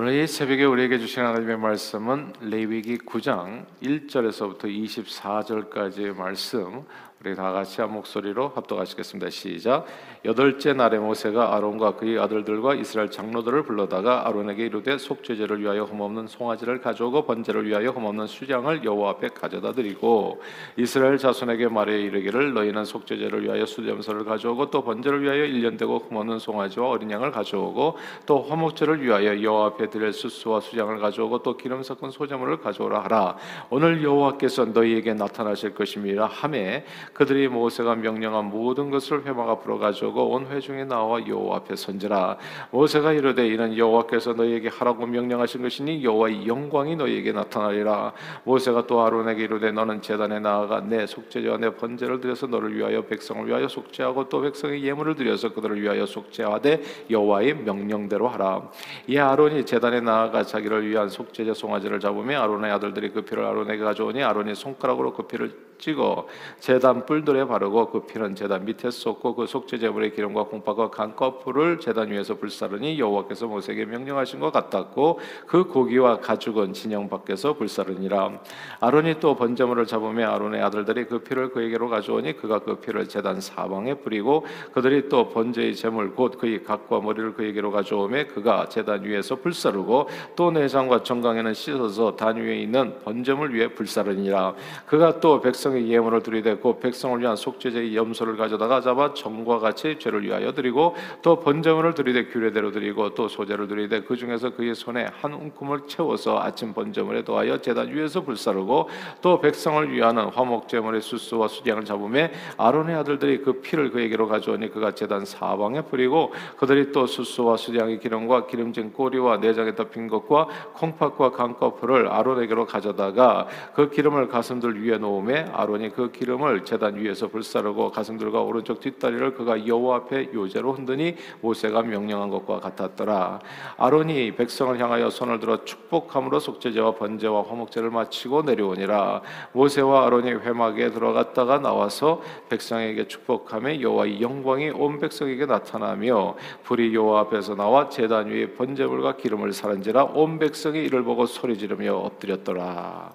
오늘 이 새벽에 우리에게 주신 하나님의 말씀은 레위기 9장 1절에서부터 24절까지의 말씀 우리 다 같이 한 목소리로 합독하시겠습니다. 시작. 여덟째 날에 모세가 아론과 그의 아들들과 이스라엘 장로들을 불러다가 아론에게 이르되 속죄제를 위하여 흠없는 송아지를 가져오고 번제를 위하여 흠없는 수장을 여호와 앞에 가져다 드리고 이스라엘 자손에게 말해 이르기를 너희는 속죄제를 위하여 수염소를 가져오고 또 번제를 위하여 일년되고 흠없는 송아지와 어린 양을 가져오고 또 화목제를 위하여 여호와 앞에 드릴 수수와 수장을 가져오고 또 기름 섞은 소제물을 가져오라 하라 오늘 여호와께서 너희에게 나타나실 것임이라 하매 그들이 모세가 명령한 모든 것을 회막 앞으로 가져오고 온 회중에 나와 여호와 앞에 선지라. 모세가 이르되 이는 여호와께서 너희에게 하라고 명령하신 것이니 여호와의 영광이 너희에게 나타나리라. 모세가 또 아론에게 이르되 너는 제단에 나아가 내 속죄제와 내 번제를 드려서 너를 위하여 백성을 위하여 속죄하고 또 백성의 예물을 드려서 그들을 위하여 속죄하되 여호와의 명령대로 하라. 이 아론이 제단에 나아가 자기를 위한 속죄제 송아지를 잡으며 아론의 아들들이 그 피를 아론에게 가져오니 아론이 손가락으로 그 피를 찍어 제단 뿔들에 바르고 그 피는 제단 밑에 쏟고 그 속죄 제물의 기름과 공파가 간 거풀을 제단 위에서 불사르니 여호와께서 모세에게 명령하신 것 같았고 그 고기와 가죽은 진영 밖에서 불사르니라. 아론이 또 번제물을 잡으며 아론의 아들들이 그 피를 그에게로 가져오니 그가 그 피를 제단 사방에 뿌리고 그들이 또 번제의 제물 곧 그의 각과 머리를 그에게로 가져오매 그가 제단 위에서 불사르고 또 내장과 정강에는 씻어서 단 위에 있는 번제물 위에 불사르니라. 그가 또 백성 백성의 예물을 곧 백성을 위한 속죄제의 염소를 가져다가 잡아 점과 같이 죄를 위하여 드리고 또 번제물을 드리되 규례대로 드리고 또 소제를 드리되 그 중에서 그의 손에 한 움큼을 채워서 아침 번제물에 더하여 제단 위에서 불사르고 또 백성을 위하는 화목제물의 수수와 수량을 잡음에 아론의 아들들이 그 피를 그에게로 가져오니 그가 제단 사방에 뿌리고 그들이 또 수수와 수량의 기름과 기름진 꼬리와 내장에 덮인 것과 콩팥과 강꺼풀을 아론에게로 가져다가 그 기름을 가슴들 위에 놓음에 아론이 그 기름을 제단 위에서 불사르고 가슴들과 오른쪽 뒷다리를 그가 여호와 앞에 요제로 흔드니 모세가 명령한 것과 같았더라. 아론이 백성을 향하여 손을 들어 축복함으로 속죄제와 번제와 화목제를 마치고 내려오니라. 모세와 아론이 회막에 들어갔다가 나와서 백성에게 축복함에 여호와의 영광이 온 백성에게 나타나며 불이 여호와 앞에서 나와 제단 위에 번제물과 기름을 사른지라 온 백성이 이를 보고 소리 지르며 엎드렸더라.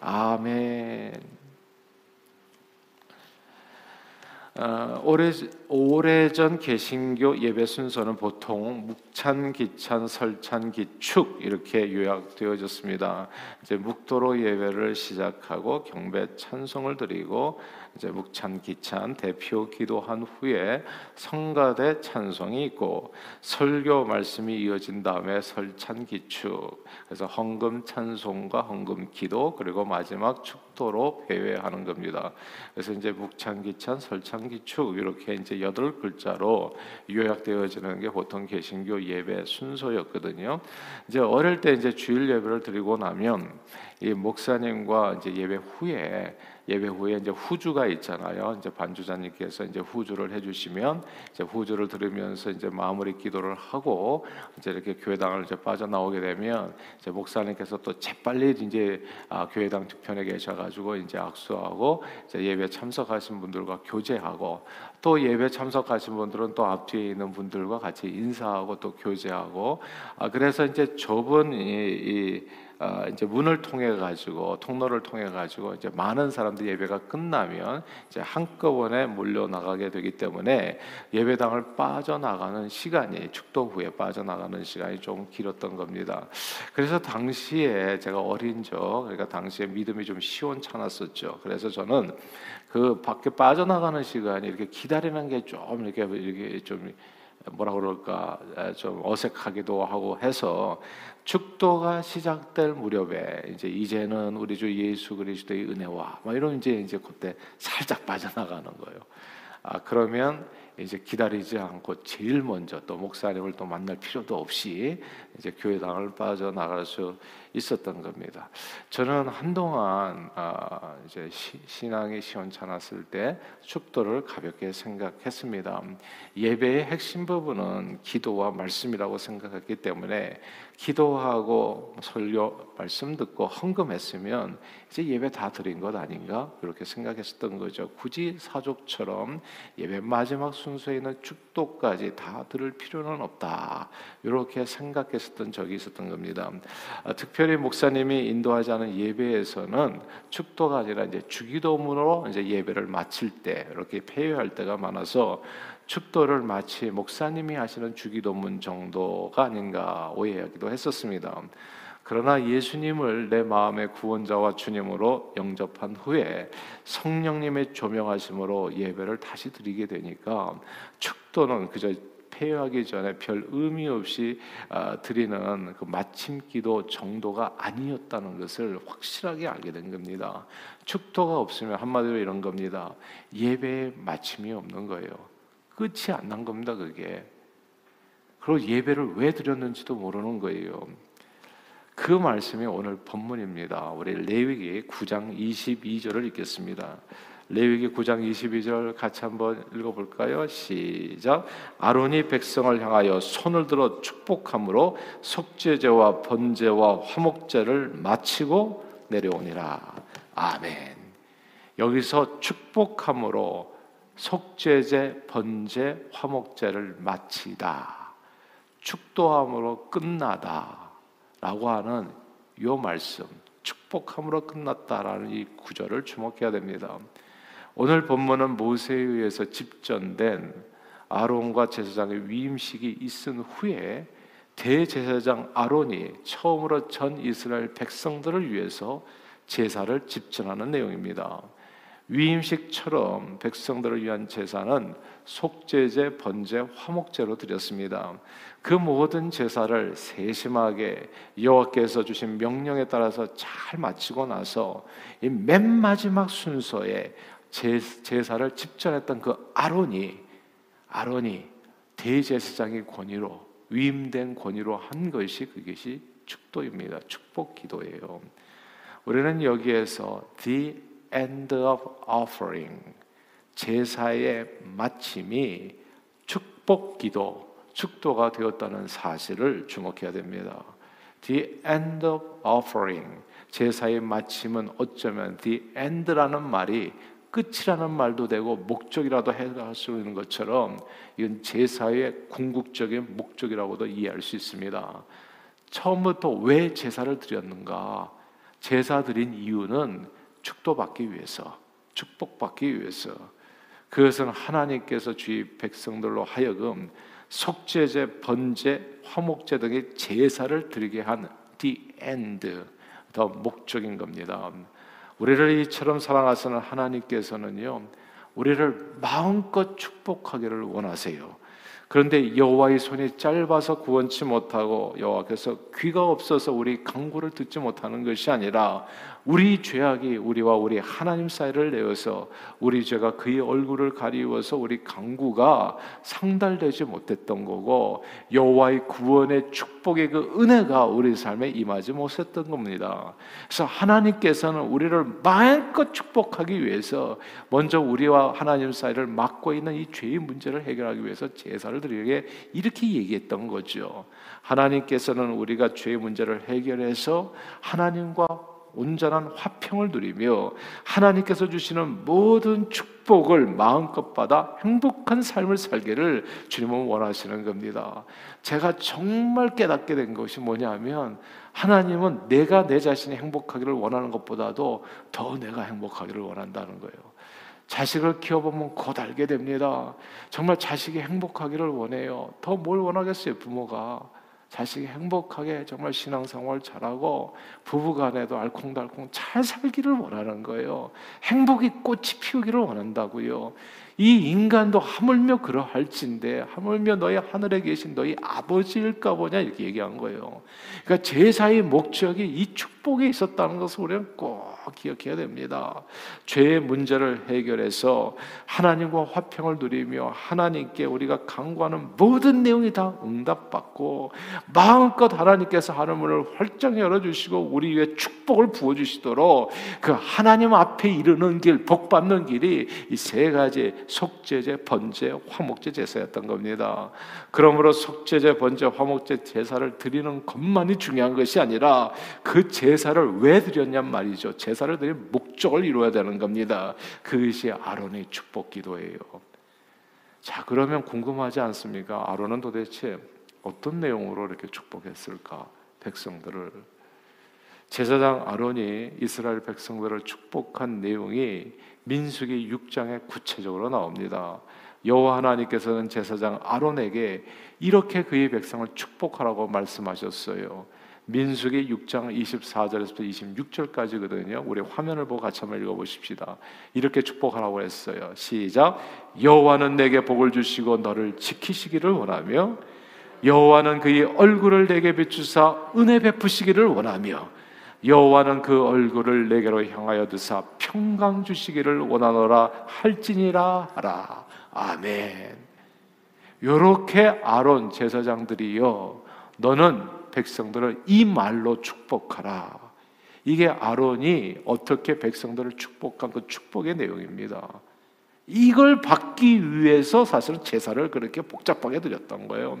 아멘. 어, 오래 오래전 개신교 예배 순서는 보통 묵찬, 기찬, 설찬, 기축 이렇게 요약되어졌습니다. 이제 묵도로 예배를 시작하고 경배 찬송을 드리고 이제 묵찬 기찬 대표 기도한 후에 성가대 찬송이 있고 설교 말씀이 이어진 다음에 설찬 기축 그래서 헌금 찬송과 헌금 기도 그리고 마지막 축도로 회회하는 겁니다. 그래서 이제 묵찬 기찬 설찬 기축 이렇게 이제 여덟 글자로 요약되어지는 게 보통 개신교 예배 순서였거든요. 이제 어릴 때 이제 주일 예배를 드리고 나면 이 목사님과 이제 예배 후에 예배 후에 이제 후주가 있잖아요. 이제 반주자님께서 이제 후주를 해주시면 이제 후주를 들으면서 이제 마무리 기도를 하고 이제 이렇게 교회당을 이제 빠져나오게 되면 이제 목사님께서 또 재빨리 이제 아, 교회당 뒤편에 계셔가지고 이제 악수하고 이제 예배 참석하신 분들과 교제하고 또 예배 참석하신 분들은 또 앞뒤에 있는 분들과 같이 인사하고 또 교제하고 아, 그래서 이제 좁은 이, 이 어, 이제 문을 통해 가지고 통로를 통해 가지고 이제 많은 사람들 예배가 끝나면 이제 한꺼번에 몰려 나가게 되기 때문에 예배당을 빠져나가는 시간이 축도 후에 빠져나가는 시간이 좀 길었던 겁니다. 그래서 당시에 제가 어린 저 그러니까 당시에 믿음이 좀 시원찮았었죠. 그래서 저는 그 밖에 빠져나가는 시간이 이렇게 기다리는 게 좀 이렇게 이렇게 좀 뭐라 그럴까 좀 어색하기도 하고 해서 축도가 시작될 무렵에 이제 이제는 우리 주 예수 그리스도의 은혜와 뭐 이런 이제 이제 그때 살짝 빠져나가는 거예요. 아 그러면 이제 기다리지 않고 제일 먼저 또 목사님을 또 만날 필요도 없이 이제 교회당을 빠져나갈 수 있었던 겁니다. 저는 한동안 아, 이제 시, 신앙이 시원찮았을 때 축도를 가볍게 생각했습니다. 예배의 핵심 부분은 기도와 말씀이라고 생각했기 때문에 기도하고 설교 말씀 듣고 헌금했으면 이제 예배 다 드린 것 아닌가 그렇게 생각했었던 거죠. 굳이 사족처럼 예배 마지막 순서에 있는 축도까지 다 들을 필요는 없다. 이렇게 생각했었던 적이 있었던 겁니다. 아, 특별히 목사님이 인도하지 않은 예배에서는 축도가 아니라 이제 주기도문으로 이제 예배를 마칠 때 이렇게 폐회할 때가 많아서 축도를 마치 목사님이 하시는 주기도문 정도가 아닌가 오해하기도 했었습니다. 그러나 예수님을 내 마음의 구원자와 주님으로 영접한 후에 성령님의 조명하심으로 예배를 다시 드리게 되니까 축도는 그저 폐회하기 전에 별 의미 없이 아, 드리는 그 마침 기도 정도가 아니었다는 것을 확실하게 알게 된 겁니다. 축도가 없으면 한마디로 이런 겁니다. 예배에 마침이 없는 거예요. 끝이 안 난 겁니다, 그게. 그리고 예배를 왜 드렸는지도 모르는 거예요. 그 말씀이 오늘 본문입니다. 우리 레위기 9장 22절을 읽겠습니다. 레위기 9장 22절 같이 한번 읽어볼까요? 시작. 아론이 백성을 향하여 손을 들어 축복함으로 속죄제와 번제와 화목제를 마치고 내려오니라. 아멘. 여기서 축복함으로 속죄제, 번제, 화목제를 마치다. 축도함으로 끝나다 라고 하는 요 말씀, 축복함으로 끝났다라는 이 구절을 주목해야 됩니다. 오늘 본문은 모세에 의해서 집전된 아론과 제사장의 위임식이 있은 후에 대제사장 아론이 처음으로 전 이스라엘 백성들을 위해서 제사를 집전하는 내용입니다. 위임식처럼 백성들을 위한 제사는 속죄제, 번제, 화목제로 드렸습니다. 그 모든 제사를 세심하게 여호와께서 주신 명령에 따라서 잘 마치고 나서 이 맨 마지막 순서에 제사를 집전했던 그 아론이 아론이 대제사장의 권위로 위임된 권위로 한 것이 그것이 축도입니다. 축복 기도예요. 우리는 여기에서 the end of offering 제사의 마침이 축복 기도 축도가 되었다는 사실을 주목해야 됩니다. The end of offering 제사의 마침은 어쩌면 the end라는 말이 끝이라는 말도 되고 목적이라도 해할 수 있는 것처럼 이건 제사의 궁극적인 목적이라고도 이해할 수 있습니다. 처음부터 왜 제사를 드렸는가? 제사 드린 이유는 축도받기 위해서, 축복받기 위해서. 그것은 하나님께서 주의 백성들로 하여금 속죄제, 번제, 화목제 등의 제사를 드리게 한 the end, 더 목적인 겁니다. 우리를 이처럼 사랑하시는 하나님께서는요, 우리를 마음껏 축복하기를 원하세요. 그런데 여호와의 손이 짧아서 구원치 못하고 여호와께서 귀가 없어서 우리 강구를 듣지 못하는 것이 아니라 우리 죄악이 우리와 우리 하나님 사이를 내어서 우리 죄가 그의 얼굴을 가리워서 우리 강구가 상달되지 못했던 거고 여호와의 구원의 축복의 그 은혜가 우리 삶에 임하지 못했던 겁니다. 그래서 하나님께서는 우리를 마음껏 축복하기 위해서 먼저 우리와 하나님 사이를 막고 있는 이 죄의 문제를 해결하기 위해서 제사를 드리게 이렇게 얘기했던 거죠. 하나님께서는 우리가 죄의 문제를 해결해서 하나님과 온전한 화평을 누리며 하나님께서 주시는 모든 축복을 마음껏 받아 행복한 삶을 살기를 주님은 원하시는 겁니다. 제가 정말 깨닫게 된 것이 뭐냐면 하나님은 내가 내 자신이 행복하기를 원하는 것보다도 더 내가 행복하기를 원한다는 거예요. 자식을 키워보면 곧 알게 됩니다. 정말 자식이 행복하기를 원해요. 더 뭘 원하겠어요, 부모가. 자식이 행복하게 정말 신앙생활 잘하고 부부간에도 알콩달콩 잘 살기를 원하는 거예요. 행복이 꽃이 피우기를 원한다고요. 이 인간도 하물며 그러할진데 하물며 너희 하늘에 계신 너희 아버지일까 보냐 이렇게 얘기한 거예요. 그러니까 제사의 목적이 이 축복에 있었다는 것을 우리는 꼭 기억해야 됩니다. 죄의 문제를 해결해서 하나님과 화평을 누리며 하나님께 우리가 강구하는 모든 내용이 다 응답받고 마음껏 하나님께서 하늘문을 활짝 열어주시고 우리 위에 축복을 부어주시도록 그 하나님 앞에 이르는 길, 복 받는 길이 이 세 가지 속죄제, 번제, 화목제 제사였던 겁니다. 그러므로 속죄제, 번제, 화목제 제사를 드리는 것만이 중요한 것이 아니라 그 제사를 왜 드렸냔 말이죠. 제사를 드린 목적을 이루어야 되는 겁니다. 그것이 아론의 축복 기도예요. 자, 그러면 궁금하지 않습니까? 아론은 도대체 어떤 내용으로 이렇게 축복했을까? 백성들을 제사장 아론이 이스라엘 백성들을 축복한 내용이 민수기 6장에 구체적으로 나옵니다. 여호와 하나님께서는 제사장 아론에게 이렇게 그의 백성을 축복하라고 말씀하셨어요. 민수기 6장 24절에서부터 26절까지거든요. 우리 화면을 보고 같이 한번 읽어 보십시다. 이렇게 축복하라고 했어요. 시작. 여호와는 내게 복을 주시고 너를 지키시기를 원하며 여호와는 그의 얼굴을 내게 비추사 은혜 베푸시기를 원하며 여호와는 그 얼굴을 내게로 향하여 드사 평강 주시기를 원하노라 할지니라 하라. 아멘. 요렇게 아론 제사장들이요. 너는 백성들을 이 말로 축복하라. 이게 아론이 어떻게 백성들을 축복한 그 축복의 내용입니다. 이걸 받기 위해서 사실은 제사를 그렇게 복잡하게 드렸던 거예요.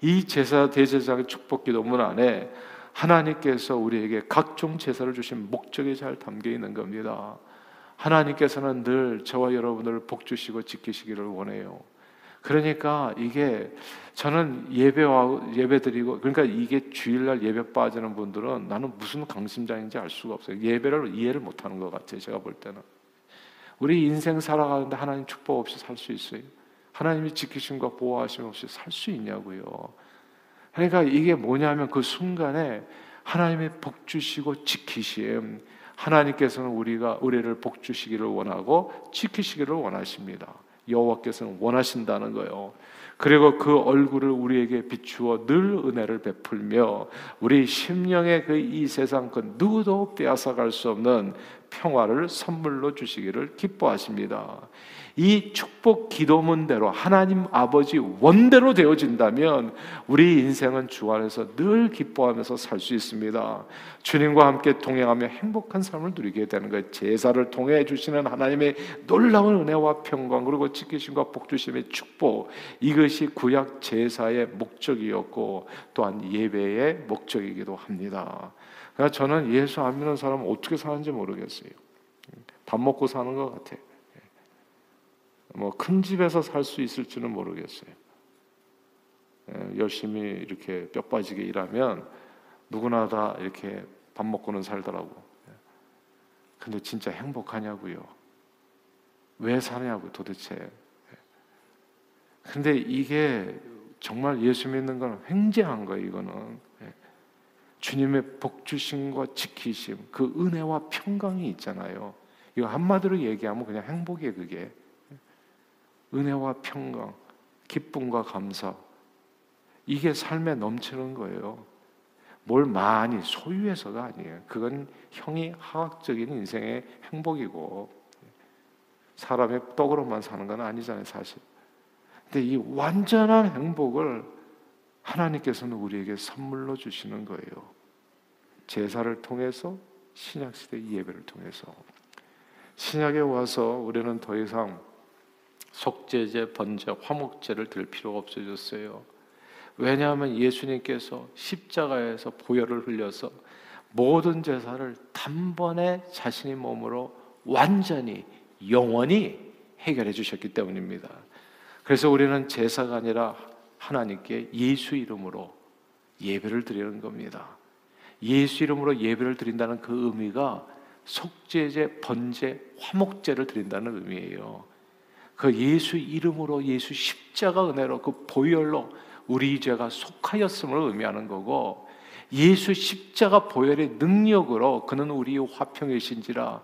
이 제사 대제사의 축복 기도문 안에 하나님께서 우리에게 각종 제사를 주신 목적이 잘 담겨 있는 겁니다. 하나님께서는 늘 저와 여러분을 복 주시고 지키시기를 원해요. 그러니까 이게 저는 예배와 예배 드리고 그러니까 이게 주일날 예배 빠지는 분들은 나는 무슨 강심장인지 알 수가 없어요. 예배를 이해를 못 하는 것 같아요. 제가 볼 때는. 우리 인생 살아가는데 하나님 축복 없이 살 수 있어요. 하나님이 지키심과 보호하심 없이 살 수 있냐고요. 그러니까 이게 뭐냐면 그 순간에 하나님의 복 주시고 지키심 하나님께서는 우리가 우리를 복 주시기를 원하고 지키시기를 원하십니다. 여호와께서는 원하신다는 거예요. 그리고 그 얼굴을 우리에게 비추어 늘 은혜를 베풀며 우리 심령의 그 이 세상 그 누구도 빼앗아갈 수 없는 평화를 선물로 주시기를 기뻐하십니다. 이 축복 기도문대로 하나님 아버지 원대로 되어진다면 우리 인생은 주 안에서 늘 기뻐하면서 살 수 있습니다. 주님과 함께 동행하며 행복한 삶을 누리게 되는 거예요. 제사를 통해 주시는 하나님의 놀라운 은혜와 평강 그리고 지키심과 복주심의 축복 이것이 구약 제사의 목적이었고 또한 예배의 목적이기도 합니다. 그러니까 저는 예수 안 믿는 사람은 어떻게 사는지 모르겠어요. 밥 먹고 사는 것 같아. 뭐 큰 집에서 살 수 있을지는 모르겠어요. 예, 열심히 이렇게 뼈 빠지게 일하면 누구나 다 이렇게 밥 먹고는 살더라고. 예. 근데 진짜 행복하냐고요? 왜 사냐고 도대체. 예. 근데 이게 정말 예수 믿는 건 횡재한 거예요, 이거는. 주님의 복주심과 지키심, 그 은혜와 평강이 있잖아요. 이거 한마디로 얘기하면 그냥 행복이에요, 그게. 은혜와 평강, 기쁨과 감사. 이게 삶에 넘치는 거예요. 뭘 많이 소유해서가 아니에요. 그건 형이 하학적인 인생의 행복이고 사람의 떡으로만 사는 건 아니잖아요, 사실. 근데 이 완전한 행복을 하나님께서는 우리에게 선물로 주시는 거예요. 제사를 통해서 신약 시대 예배를 통해서 신약에 와서 우리는 더 이상 속죄제, 번제, 화목제를 드릴 필요가 없어졌어요. 왜냐하면 예수님께서 십자가에서 보혈을 흘려서 모든 제사를 단번에 자신의 몸으로 완전히 영원히 해결해 주셨기 때문입니다. 그래서 우리는 제사가 아니라 하나님께 예수 이름으로 예배를 드리는 겁니다. 예수 이름으로 예배를 드린다는 그 의미가 속죄제, 번제, 화목제를 드린다는 의미예요. 그 예수 이름으로 예수 십자가 은혜로 그 보혈로 우리 죄가 속하였음을 의미하는 거고 예수 십자가 보혈의 능력으로 그는 우리의 화평이신지라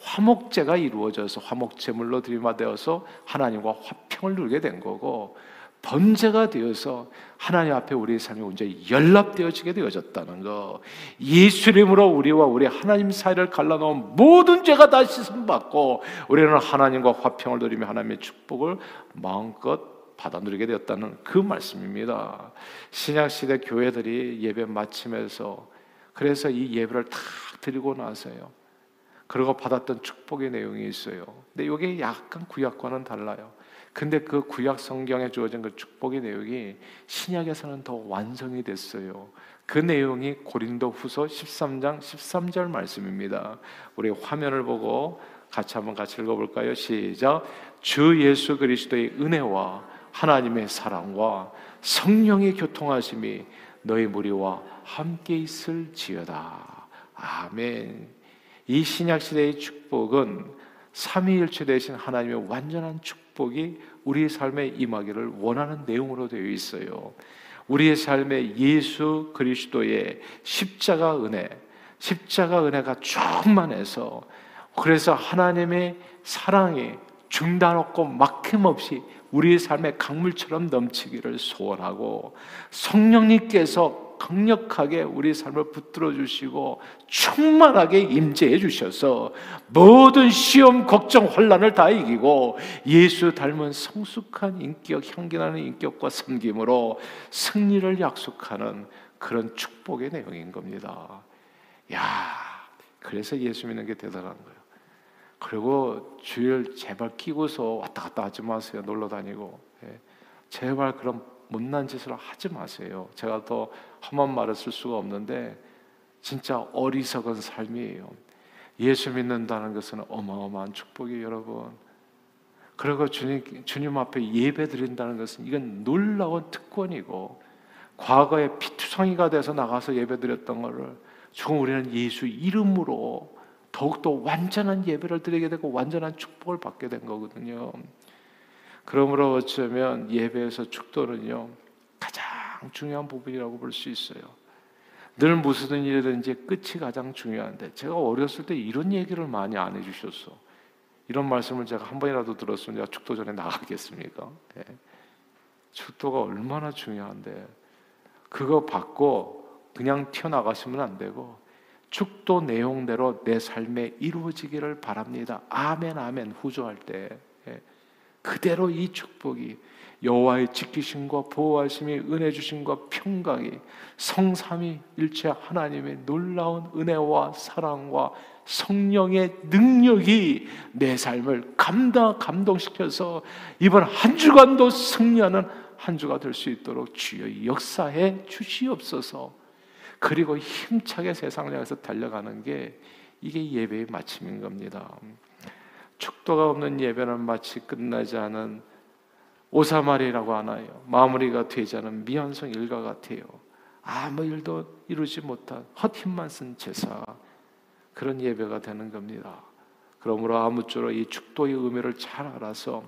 화목제가 이루어져서 화목제물로 들이마되어서 하나님과 화평을 누리게 된 거고 번제가 되어서 하나님 앞에 우리의 삶이 온전히 연합되어지게 되어졌다는 거. 예수 이름으로 우리와 우리 하나님 사이를 갈라놓은 모든 죄가 다 씻음받고 우리는 하나님과 화평을 누리며 하나님의 축복을 마음껏 받아 누리게 되었다는 그 말씀입니다. 신약 시대 교회들이 예배 마침에서 그래서 이 예배를 탁 드리고 나서요. 그리고 받았던 축복의 내용이 있어요. 근데 이게 약간 구약과는 달라요. 근데 그 구약 성경에 주어진 그 축복의 내용이 신약에서는 더 완성이 됐어요. 그 내용이 고린도 후서 13장 13절 말씀입니다. 우리 화면을 보고 같이 한번 같이 읽어볼까요? 시작. 주 예수 그리스도의 은혜와 하나님의 사랑과 성령의 교통하심이 너희 무리와 함께 있을지어다. 아멘. 이 신약 시대의 축복은 삼위일체 되신 하나님의 완전한 축복이 우리의 삶에 임하기를 원하는 내용으로 되어 있어요. 우리의 삶에 예수 그리스도의 십자가 은혜, 십자가 은혜가 충만해서 그래서 하나님의 사랑이 중단 없고 막힘 없이 우리의 삶의 강물처럼 넘치기를 소원하고 성령님께서 강력하게 우리 삶을 붙들어 주시고 충만하게 임재해 주셔서 모든 시험, 걱정, 혼란을 다 이기고 예수 닮은 성숙한 인격, 향기나는 인격과 섬김으로 승리를 약속하는 그런 축복의 내용인 겁니다. 야, 그래서 예수 믿는 게 대단한 거예요. 그리고 주일 제발 끼고서 왔다 갔다 하지 마세요. 놀러 다니고. 예. 제발 그런 못난 짓을 하지 마세요. 제가 더 험한 말을 쓸 수가 없는데 진짜 어리석은 삶이에요. 예수 믿는다는 것은 어마어마한 축복이 여러분. 그리고 주님, 주님 앞에 예배 드린다는 것은 이건 놀라운 특권이고 과거에 피투성이가 돼서 나가서 예배 드렸던 것을 지금 우리는 예수 이름으로 더욱더 완전한 예배를 드리게 되고 완전한 축복을 받게 된 거거든요. 그러므로 어쩌면 예배에서 축도는요 가장 중요한 부분이라고 볼 수 있어요. 늘 무슨 일이든지 끝이 가장 중요한데 제가 어렸을 때 이런 얘기를 많이 안 해주셨어. 이런 말씀을 제가 한 번이라도 들었으면 제가 축도 전에 나가겠습니까? 네. 축도가 얼마나 중요한데 그거 받고 그냥 튀어나가시면 안 되고 축도 내용대로 내 삶에 이루어지기를 바랍니다. 아멘 아멘 후조할 때 예. 그대로 이 축복이 여호와의 지키심과 보호하심이 은혜 주심과 평강이 성삼위 일체 하나님의 놀라운 은혜와 사랑과 성령의 능력이 내 삶을 감당 감동시켜서 이번 한 주간도 승리하는 한 주가 될 수 있도록 주여 역사해 주시옵소서. 그리고 힘차게 세상을 향해서 달려가는 게 이게 예배의 마침인 겁니다. 축도가 없는 예배는 마치 끝나지 않은 오사마리라고 하나요? 마무리가 되지 않은 미완성 일과 같아요. 아무 일도 이루지 못한 헛힘만 쓴 제사 그런 예배가 되는 겁니다. 그러므로 아무쪼록 이 축도의 의미를 잘 알아서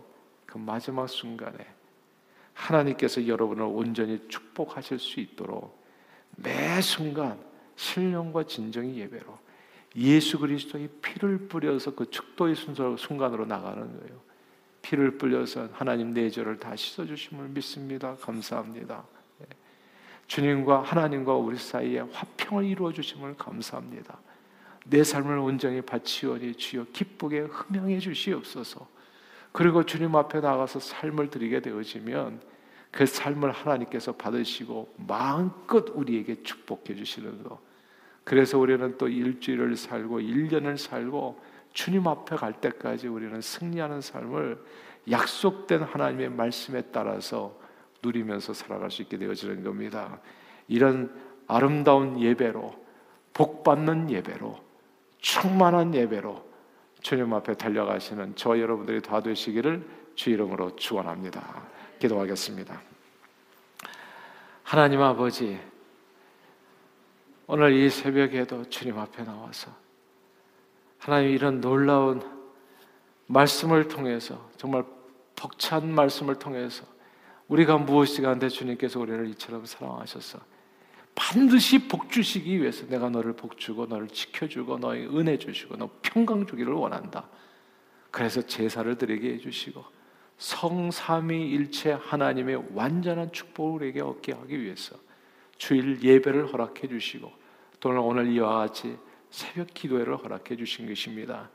그 마지막 순간에 하나님께서 여러분을 온전히 축복하실 수 있도록 매 순간 신령과 진정의 예배로 예수 그리스도의 피를 뿌려서 그 축도의 순간으로 나가는 거예요. 피를 뿌려서 하나님 내 죄를 다 씻어 주심을 믿습니다. 감사합니다. 예. 주님과 하나님과 우리 사이에 화평을 이루어 주심을 감사합니다. 내 삶을 온전히 바치오니 주여 기쁘게 흠양해 주시옵소서. 그리고 주님 앞에 나가서 삶을 드리게 되어지면 그 삶을 하나님께서 받으시고 마음껏 우리에게 축복해 주시는 거. 그래서 우리는 또 일주일을 살고 1년을 살고 주님 앞에 갈 때까지 우리는 승리하는 삶을 약속된 하나님의 말씀에 따라서 누리면서 살아갈 수 있게 되어지는 겁니다. 이런 아름다운 예배로 복받는 예배로 충만한 예배로 주님 앞에 달려가시는 저 여러분들이 다 되시기를 주 이름으로 축원합니다. 기도하겠습니다. 하나님 아버지, 오늘 이 새벽에도 주님 앞에 나와서 하나님 이런 놀라운 말씀을 통해서 정말 벅찬 말씀을 통해서 우리가 무엇이 간데 주님께서 우리를 이처럼 사랑하셔서 반드시 복 주시기 위해서 내가 너를 복 주고 너를 지켜주고 너의 은혜 주시고 너 평강 주기를 원한다. 그래서 제사를 드리게 해주시고 성삼위일체 하나님의 완전한 축복을 우리에게 얻게 하기 위해서 주일 예배를 허락해 주시고 또는 오늘 이와 같이 새벽 기도회를 허락해 주신 것입니다.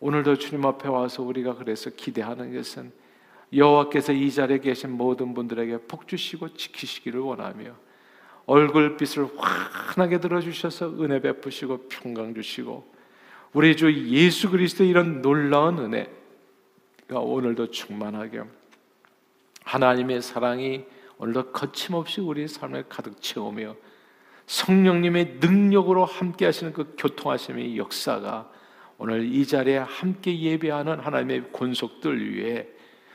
오늘도 주님 앞에 와서 우리가 그래서 기대하는 것은 여호와께서 이 자리에 계신 모든 분들에게 복 주시고 지키시기를 원하며 얼굴빛을 환하게 들어 주셔서 은혜 베푸시고 평강 주시고 우리 주 예수 그리스도의 이런 놀라운 은혜 오늘도 충만하게 하나님의 사랑이 오늘도 거침없이 우리의 삶을 가득 채우며 성령님의 능력으로 함께 하시는 그 교통하심의 역사가 오늘 이 자리에 함께 예배하는 하나님의 권속들 위해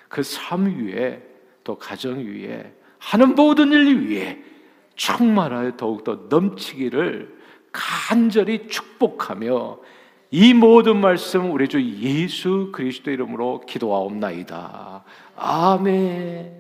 그삶 위에 또 가정 위에 하는 모든 일 위에 충만하여 더욱더 넘치기를 간절히 축복하며 이 모든 말씀 우리 주 예수 그리스도 이름으로 기도하옵나이다. 아멘.